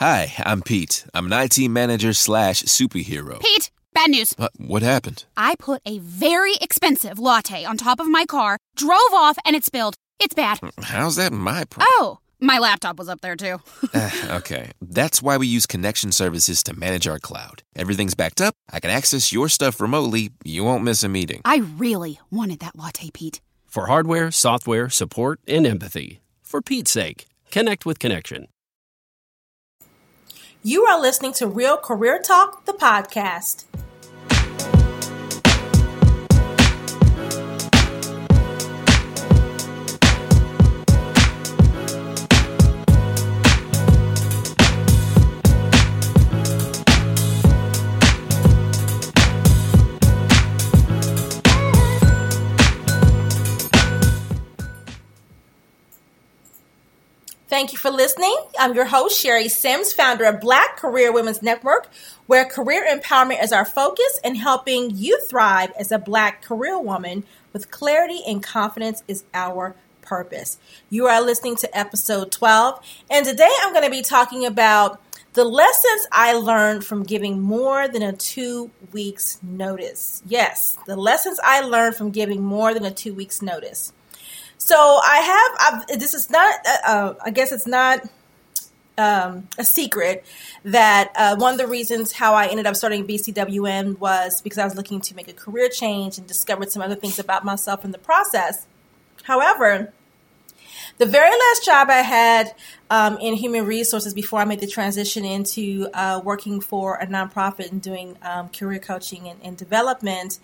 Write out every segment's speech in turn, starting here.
Hi, I'm Pete. I'm an IT manager slash superhero. Pete, bad news. Uh, what happened? I put a very expensive latte on top of my car, drove off, and it spilled. It's bad. How's that my problem? Oh, my laptop was up there too. uh, okay, that's why we use connection services to manage our cloud. Everything's backed up. I can access your stuff remotely. You won't miss a meeting. I really wanted that latte, Pete. For hardware, software, support, and empathy. For Pete's sake, connect with Connection. You are listening to Real Career Talk, the podcast. For listening. I'm your host, Sherry Sims, founder of Black Career Women's Network, where career empowerment is our focus and helping you thrive as a Black career woman with clarity and confidence is our purpose. You are listening to episode 12, and today I'm going to be talking about the lessons I learned from giving more than a two weeks notice. Yes, the lessons I learned from giving more than a two weeks notice. So I have. I've, this is not. Uh, uh, I guess it's not um, a secret that uh, one of the reasons how I ended up starting BCWN was because I was looking to make a career change and discovered some other things about myself in the process. However, the very last job I had um, in human resources before I made the transition into uh, working for a nonprofit and doing um, career coaching and, and development,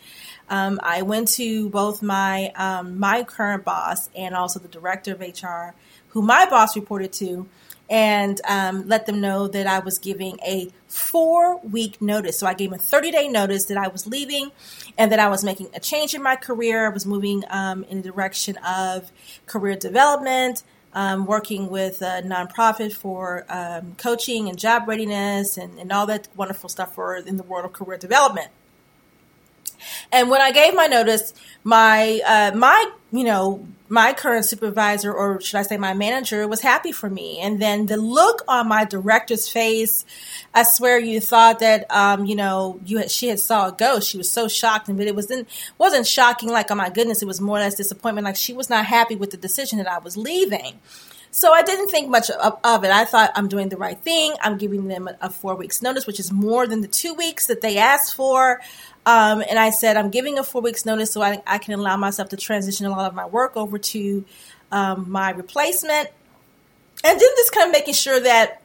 um, I went to both my um, my current boss and also the director of HR, who my boss reported to, and um, let them know that I was giving a four week notice. So I gave a 30 day notice that I was leaving and that I was making a change in my career. I was moving um, in the direction of career development. Um, working with a nonprofit for um, coaching and job readiness and, and all that wonderful stuff for in the world of career development. And when I gave my notice, my uh, my you know my current supervisor, or should I say my manager, was happy for me. And then the look on my director's face, I swear you thought that um, you know you had, she had saw a ghost. She was so shocked, but it wasn't wasn't shocking like oh my goodness. It was more or less disappointment. Like she was not happy with the decision that I was leaving. So I didn't think much of, of, it. I thought I'm doing the right thing. I'm giving them a, a, four weeks notice, which is more than the two weeks that they asked for. Um, and I said, I'm giving a four weeks notice so I, I, can allow myself to transition a lot of my work over to um, my replacement. And then just kind of making sure that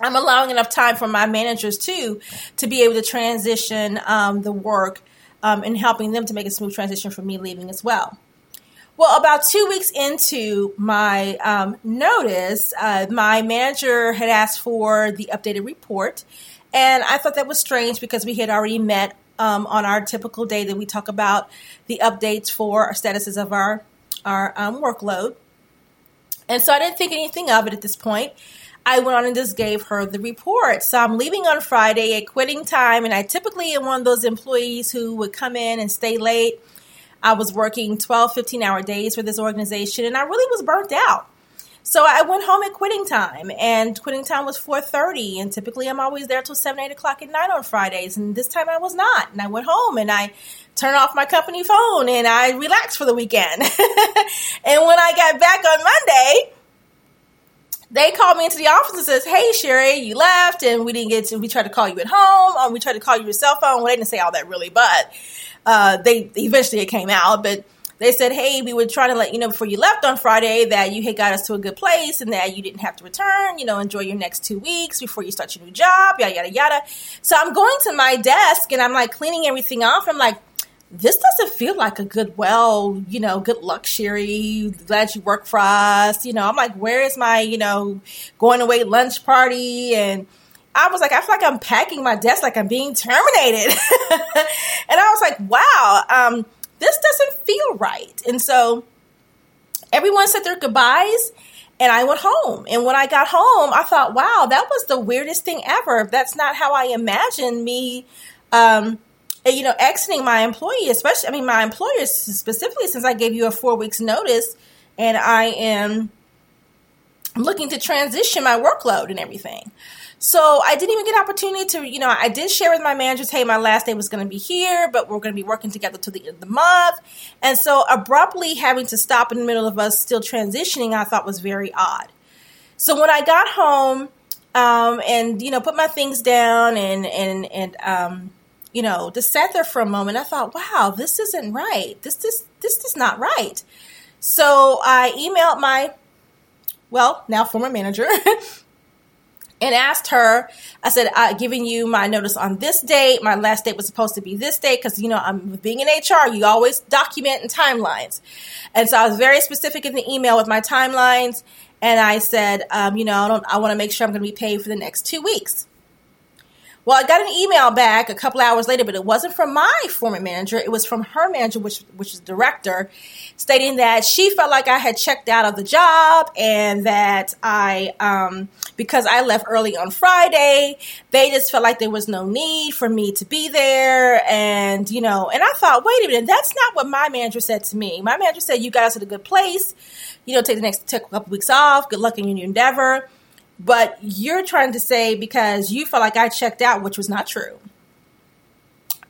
I'm allowing enough time for my managers too to be able to transition um, the work um, and helping them to make a smooth transition for me leaving as well. Well, about two weeks into my um, notice, uh, my manager had asked for the updated report. And I thought that was strange because we had already met um, on our typical day that we talk about the updates for our statuses of our our um, workload. And so I didn't think anything of it at this point. I went on and just gave her the report. So I'm leaving on Friday at quitting time, and I typically am one of those employees who would come in and stay late. I was working 12, 15 hour days for this organization, and I really was burnt out. So I went home at quitting time, and quitting time was four thirty. And typically, I'm always there till seven, eight o'clock at night on Fridays. And this time, I was not. And I went home and I turned off my company phone and I relaxed for the weekend. and when I got back on Monday, they called me into the office and says, "Hey, Sherry, you left, and we didn't get to. We tried to call you at home, or we tried to call you your cell phone. Well, they didn't say all that really, but uh, they eventually it came out, but." They said, Hey, we were trying to let you know before you left on Friday that you had got us to a good place and that you didn't have to return. You know, enjoy your next two weeks before you start your new job, yada, yada, yada. So I'm going to my desk and I'm like cleaning everything off. I'm like, this doesn't feel like a good, well, you know, good luxury. Glad you work for us. You know, I'm like, where is my, you know, going away lunch party? And I was like, I feel like I'm packing my desk like I'm being terminated. and I was like, wow. Um, this doesn't feel right. And so everyone said their goodbyes and I went home. And when I got home, I thought, wow, that was the weirdest thing ever. That's not how I imagined me, um, you know, exiting my employee, especially, I mean, my employers, specifically, since I gave you a four weeks notice and I'm looking to transition my workload and everything. So I didn't even get an opportunity to, you know, I did share with my managers, hey, my last day was going to be here, but we're going to be working together to the end of the month. And so abruptly having to stop in the middle of us still transitioning, I thought was very odd. So when I got home um, and, you know, put my things down and, and, and, um, you know, just sat there for a moment, I thought, wow, this isn't right. This, this, this is not right. So I emailed my, well, now former manager and asked her, I said, I giving you my notice on this date. My last date was supposed to be this date because, you know, I'm being in HR, you always document in timelines. And so I was very specific in the email with my timelines. And I said, um, you know, I, I want to make sure I'm going to be paid for the next two weeks. Well, I got an email back a couple hours later, but it wasn't from my former manager. It was from her manager, which which is director, stating that she felt like I had checked out of the job and that I, um, because I left early on Friday, they just felt like there was no need for me to be there. And you know, and I thought, wait a minute, that's not what my manager said to me. My manager said, "You got us at a good place. You know, take the next take a couple weeks off. Good luck in your new endeavor." But you're trying to say because you felt like I checked out, which was not true.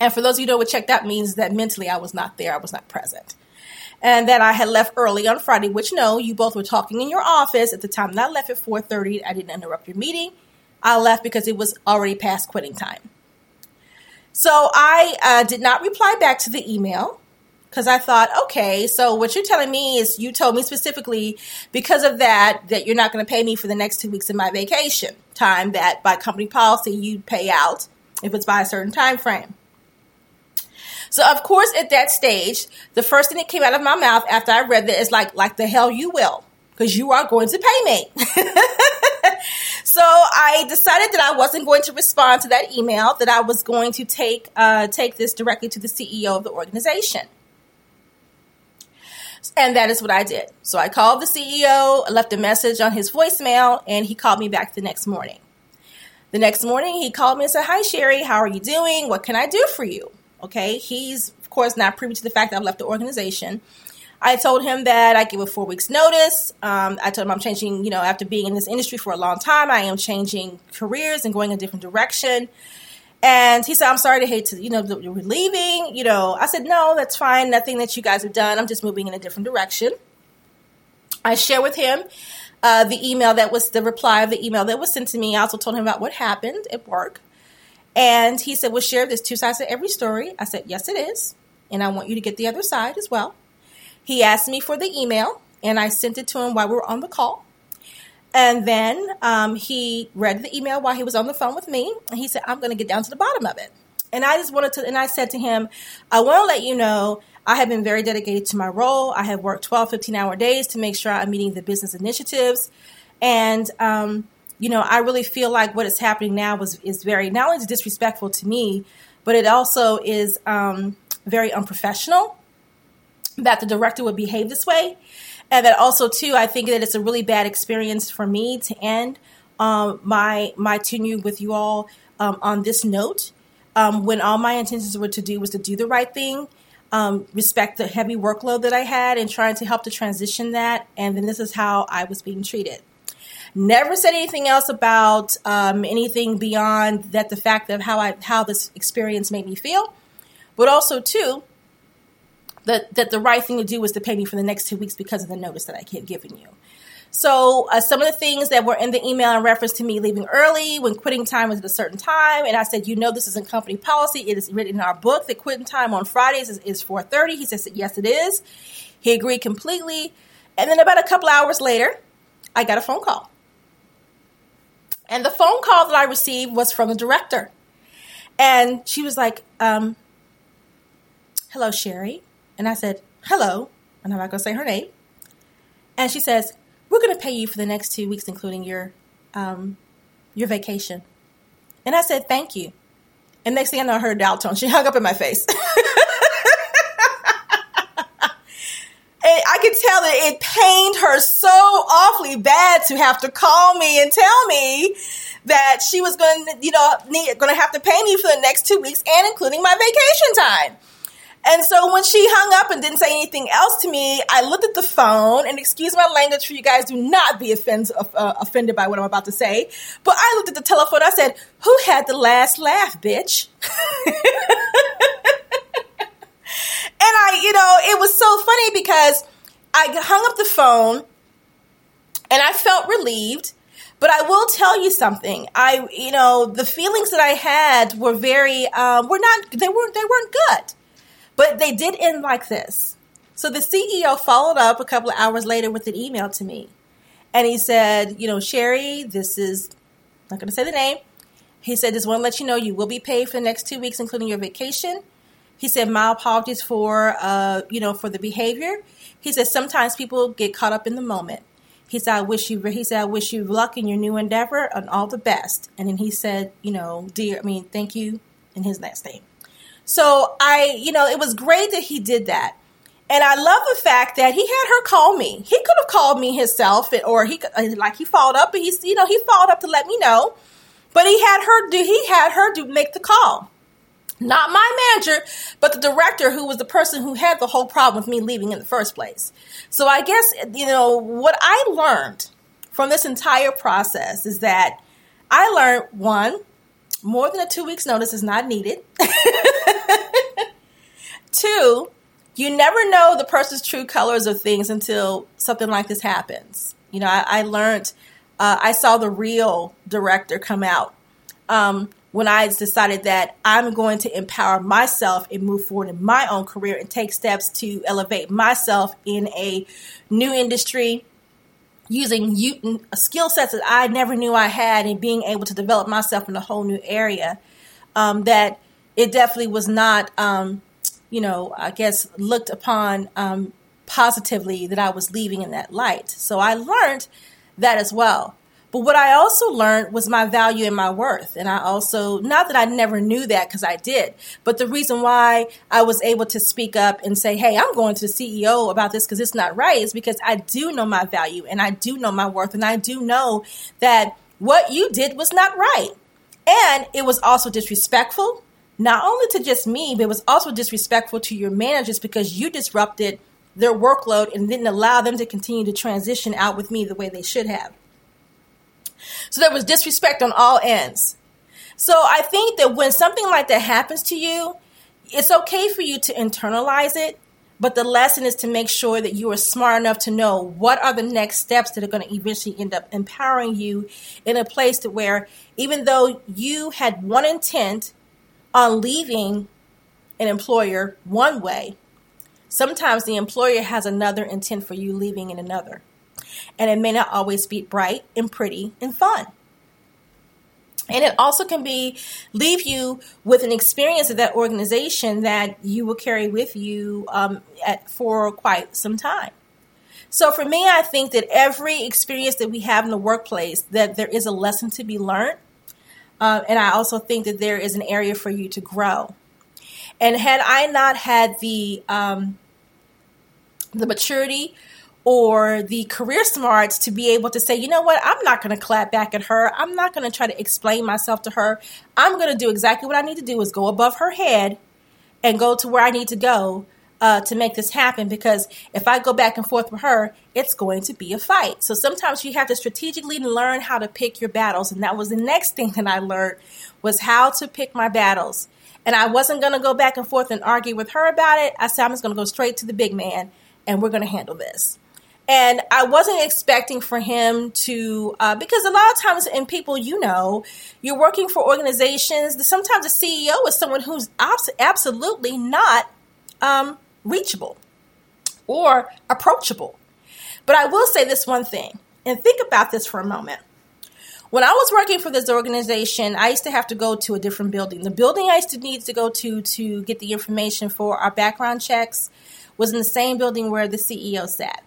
And for those of you who know what checked out means that mentally I was not there, I was not present. And that I had left early on Friday, which no, you both were talking in your office at the time that I left at 4:30. I didn't interrupt your meeting. I left because it was already past quitting time. So I uh, did not reply back to the email because I thought, okay, so what you're telling me is you told me specifically because of that that you're not going to pay me for the next two weeks of my vacation time. That by company policy you pay out if it's by a certain time frame. So of course, at that stage, the first thing that came out of my mouth after I read that is like, like the hell you will, because you are going to pay me. so I decided that I wasn't going to respond to that email. That I was going to take uh, take this directly to the CEO of the organization. And that is what I did. So I called the CEO, left a message on his voicemail, and he called me back the next morning. The next morning, he called me and said, Hi, Sherry, how are you doing? What can I do for you? Okay. He's, of course, not privy to the fact that I've left the organization. I told him that I give a four weeks notice. Um, I told him I'm changing, you know, after being in this industry for a long time, I am changing careers and going a different direction. And he said, I'm sorry to hate to, you know, you're leaving. You know, I said, no, that's fine. Nothing that you guys have done. I'm just moving in a different direction. I share with him uh, the email that was the reply of the email that was sent to me. I also told him about what happened at work. And he said, well, share there's two sides to every story. I said, yes, it is. And I want you to get the other side as well. He asked me for the email and I sent it to him while we were on the call. And then um, he read the email while he was on the phone with me. And he said, I'm going to get down to the bottom of it. And I just wanted to, and I said to him, I want to let you know I have been very dedicated to my role. I have worked 12, 15 hour days to make sure I'm meeting the business initiatives. And, um, you know, I really feel like what is happening now was, is very, not only disrespectful to me, but it also is um, very unprofessional that the director would behave this way and that also too i think that it's a really bad experience for me to end um, my my tenure with you all um, on this note. Um, when all my intentions were to do was to do the right thing um, respect the heavy workload that i had and trying to help to transition that and then this is how i was being treated. Never said anything else about um, anything beyond that the fact of how i how this experience made me feel. But also too that, that the right thing to do was to pay me for the next two weeks because of the notice that I had given you. So uh, some of the things that were in the email in reference to me leaving early when quitting time was at a certain time, and I said, you know, this isn't company policy. It is written in our book that quitting time on Fridays is, is 4:30. He says, yes, it is. He agreed completely. And then about a couple hours later, I got a phone call. And the phone call that I received was from the director. And she was like, um, hello, Sherry. And I said, hello. And I'm not going to say her name. And she says, we're going to pay you for the next two weeks, including your, um, your vacation. And I said, thank you. And next thing I know, a dial tone. She hung up in my face. and I could tell that it pained her so awfully bad to have to call me and tell me that she was going to, you know, going to have to pay me for the next two weeks and including my vacation time. And so when she hung up and didn't say anything else to me, I looked at the phone and excuse my language for you guys, do not be offend, uh, offended by what I'm about to say. But I looked at the telephone. I said, who had the last laugh, bitch? and I, you know, it was so funny because I hung up the phone and I felt relieved. But I will tell you something. I, you know, the feelings that I had were very, um, were not, they weren't, they weren't good. But they did end like this. So the CEO followed up a couple of hours later with an email to me. And he said, you know, Sherry, this is not going to say the name. He said, just want to let you know you will be paid for the next two weeks, including your vacation. He said, my apologies for, uh, you know, for the behavior. He said, sometimes people get caught up in the moment. He said, I wish you, he said, I wish you luck in your new endeavor and all the best. And then he said, you know, dear, I mean, thank you in his last name. So I, you know, it was great that he did that. And I love the fact that he had her call me. He could have called me himself, or he like he followed up, but he's you know he followed up to let me know. But he had her do he had her do make the call, not my manager, but the director, who was the person who had the whole problem with me leaving in the first place. So I guess you know what I learned from this entire process is that I learned one more than a two weeks notice is not needed. Two, you never know the person's true colors of things until something like this happens. You know, I, I learned, uh, I saw the real director come out um, when I decided that I'm going to empower myself and move forward in my own career and take steps to elevate myself in a new industry using skill sets that I never knew I had and being able to develop myself in a whole new area. Um, that it definitely was not, um, you know, I guess looked upon um, positively that I was leaving in that light. So I learned that as well. But what I also learned was my value and my worth. And I also, not that I never knew that because I did, but the reason why I was able to speak up and say, hey, I'm going to the CEO about this because it's not right is because I do know my value and I do know my worth. And I do know that what you did was not right. And it was also disrespectful, not only to just me, but it was also disrespectful to your managers because you disrupted their workload and didn't allow them to continue to transition out with me the way they should have. So there was disrespect on all ends. So I think that when something like that happens to you, it's okay for you to internalize it, but the lesson is to make sure that you are smart enough to know what are the next steps that are going to eventually end up empowering you in a place to where even though you had one intent on leaving an employer one way, sometimes the employer has another intent for you leaving in another and it may not always be bright and pretty and fun. And it also can be leave you with an experience of that organization that you will carry with you um, at, for quite some time. So for me, I think that every experience that we have in the workplace, that there is a lesson to be learned. Um, and I also think that there is an area for you to grow. And had I not had the um, the maturity or the career smarts to be able to say, you know what, I'm not going to clap back at her. I'm not going to try to explain myself to her. I'm going to do exactly what I need to do is go above her head and go to where I need to go uh, to make this happen. Because if I go back and forth with her, it's going to be a fight. So sometimes you have to strategically learn how to pick your battles. And that was the next thing that I learned was how to pick my battles. And I wasn't going to go back and forth and argue with her about it. I said, I'm just going to go straight to the big man and we're going to handle this. And I wasn't expecting for him to, uh, because a lot of times, in people you know, you're working for organizations. Sometimes the CEO is someone who's absolutely not um, reachable or approachable. But I will say this one thing, and think about this for a moment. When I was working for this organization, I used to have to go to a different building. The building I used to need to go to to get the information for our background checks was in the same building where the CEO sat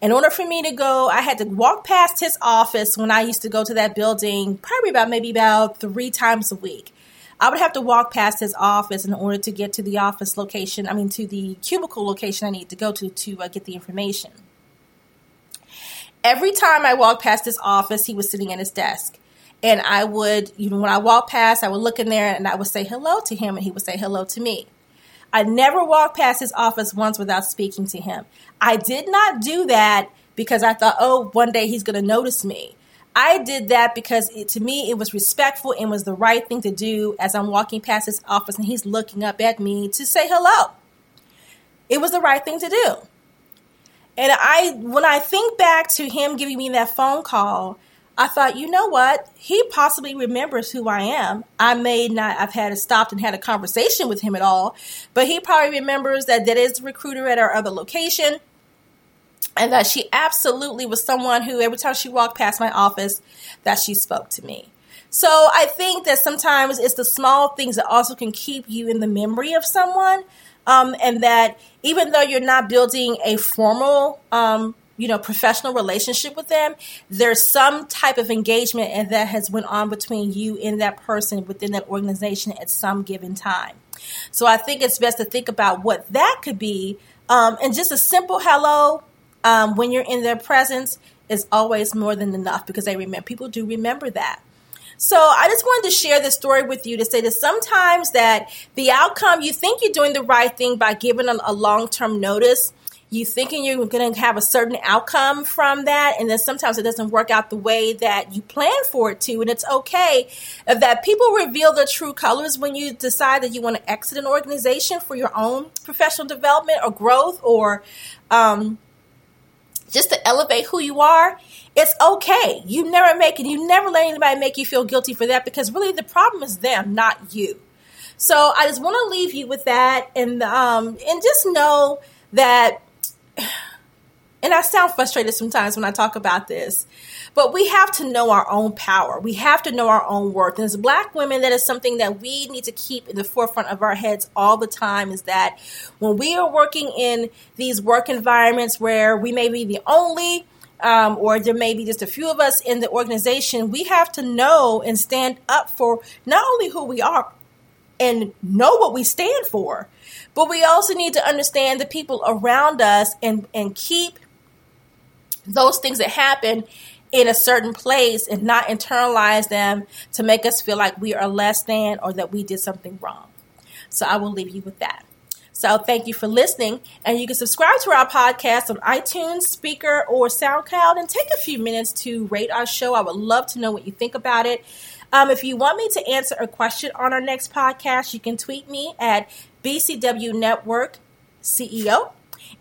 in order for me to go, I had to walk past his office when I used to go to that building, probably about maybe about three times a week. I would have to walk past his office in order to get to the office location, I mean, to the cubicle location I need to go to to uh, get the information. Every time I walked past his office, he was sitting at his desk. And I would, you know, when I walked past, I would look in there and I would say hello to him and he would say hello to me. I never walked past his office once without speaking to him. I did not do that because I thought, oh, one day he's going to notice me. I did that because it, to me it was respectful and was the right thing to do as I'm walking past his office and he's looking up at me to say hello. It was the right thing to do. And I when I think back to him giving me that phone call, I thought, you know what? He possibly remembers who I am. I may not I've had stopped and had a conversation with him at all, but he probably remembers that that is the recruiter at our other location and that she absolutely was someone who every time she walked past my office that she spoke to me. So I think that sometimes it's the small things that also can keep you in the memory of someone. Um, and that even though you're not building a formal um, you know professional relationship with them there's some type of engagement and that has went on between you and that person within that organization at some given time so i think it's best to think about what that could be um, and just a simple hello um, when you're in their presence is always more than enough because they remember people do remember that. So I just wanted to share this story with you to say that sometimes that the outcome you think you're doing the right thing by giving a, a long-term notice. You thinking you're going to have a certain outcome from that and then sometimes it doesn't work out the way that you plan for it to and it's okay that people reveal their true colors when you decide that you want to exit an organization for your own professional development or growth or um, just to elevate who you are it's okay. You never make it. You never let anybody make you feel guilty for that because really the problem is them not you. So i just want to leave you with that and um, and just know that and I sound frustrated sometimes when I talk about this, but we have to know our own power. We have to know our own worth. And as black women, that is something that we need to keep in the forefront of our heads all the time is that when we are working in these work environments where we may be the only um, or there may be just a few of us in the organization, we have to know and stand up for not only who we are and know what we stand for, but we also need to understand the people around us and, and keep those things that happen in a certain place and not internalize them to make us feel like we are less than or that we did something wrong. So I will leave you with that. So thank you for listening. And you can subscribe to our podcast on iTunes, Spreaker, or SoundCloud and take a few minutes to rate our show. I would love to know what you think about it. Um, if you want me to answer a question on our next podcast, you can tweet me at BCW Network CEO.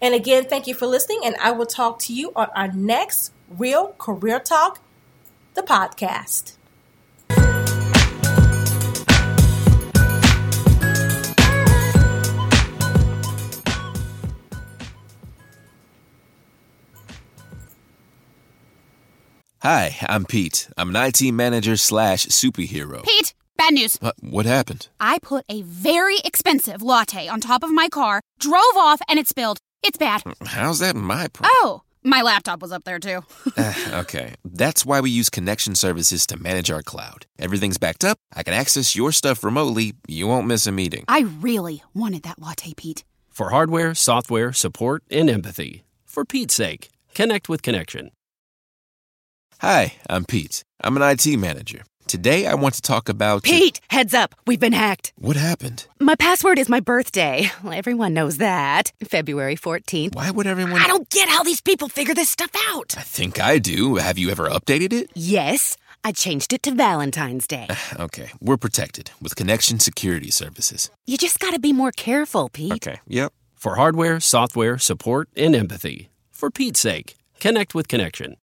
And again, thank you for listening, and I will talk to you on our next Real Career Talk, the podcast. Hi, I'm Pete. I'm an IT manager slash superhero. Pete, bad news. What, what happened? I put a very expensive latte on top of my car, drove off, and it spilled. It's bad. How's that my problem? Oh, my laptop was up there too. uh, okay, that's why we use connection services to manage our cloud. Everything's backed up. I can access your stuff remotely. You won't miss a meeting. I really wanted that latte, Pete. For hardware, software, support, and empathy. For Pete's sake, connect with Connection. Hi, I'm Pete. I'm an IT manager. Today I want to talk about. Pete, heads up. We've been hacked. What happened? My password is my birthday. Well, everyone knows that. February 14th. Why would everyone. I don't get how these people figure this stuff out. I think I do. Have you ever updated it? Yes. I changed it to Valentine's Day. okay, we're protected with Connection Security Services. You just gotta be more careful, Pete. Okay, yep. For hardware, software, support, and empathy. For Pete's sake, connect with Connection.